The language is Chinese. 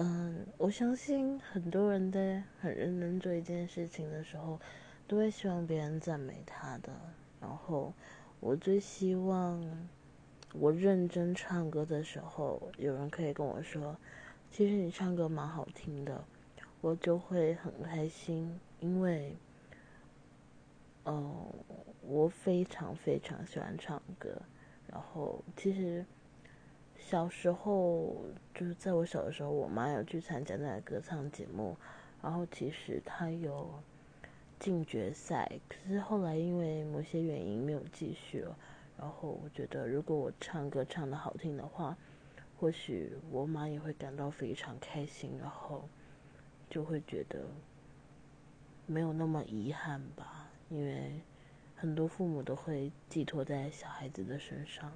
嗯，我相信很多人在很认真做一件事情的时候，都会希望别人赞美他的。然后，我最希望我认真唱歌的时候，有人可以跟我说：“其实你唱歌蛮好听的。”我就会很开心，因为，嗯，我非常非常喜欢唱歌。然后，其实。小时候就是在我小的时候，我妈有去参加那个歌唱节目，然后其实她有进决赛，可是后来因为某些原因没有继续了。然后我觉得，如果我唱歌唱的好听的话，或许我妈也会感到非常开心，然后就会觉得没有那么遗憾吧。因为很多父母都会寄托在小孩子的身上。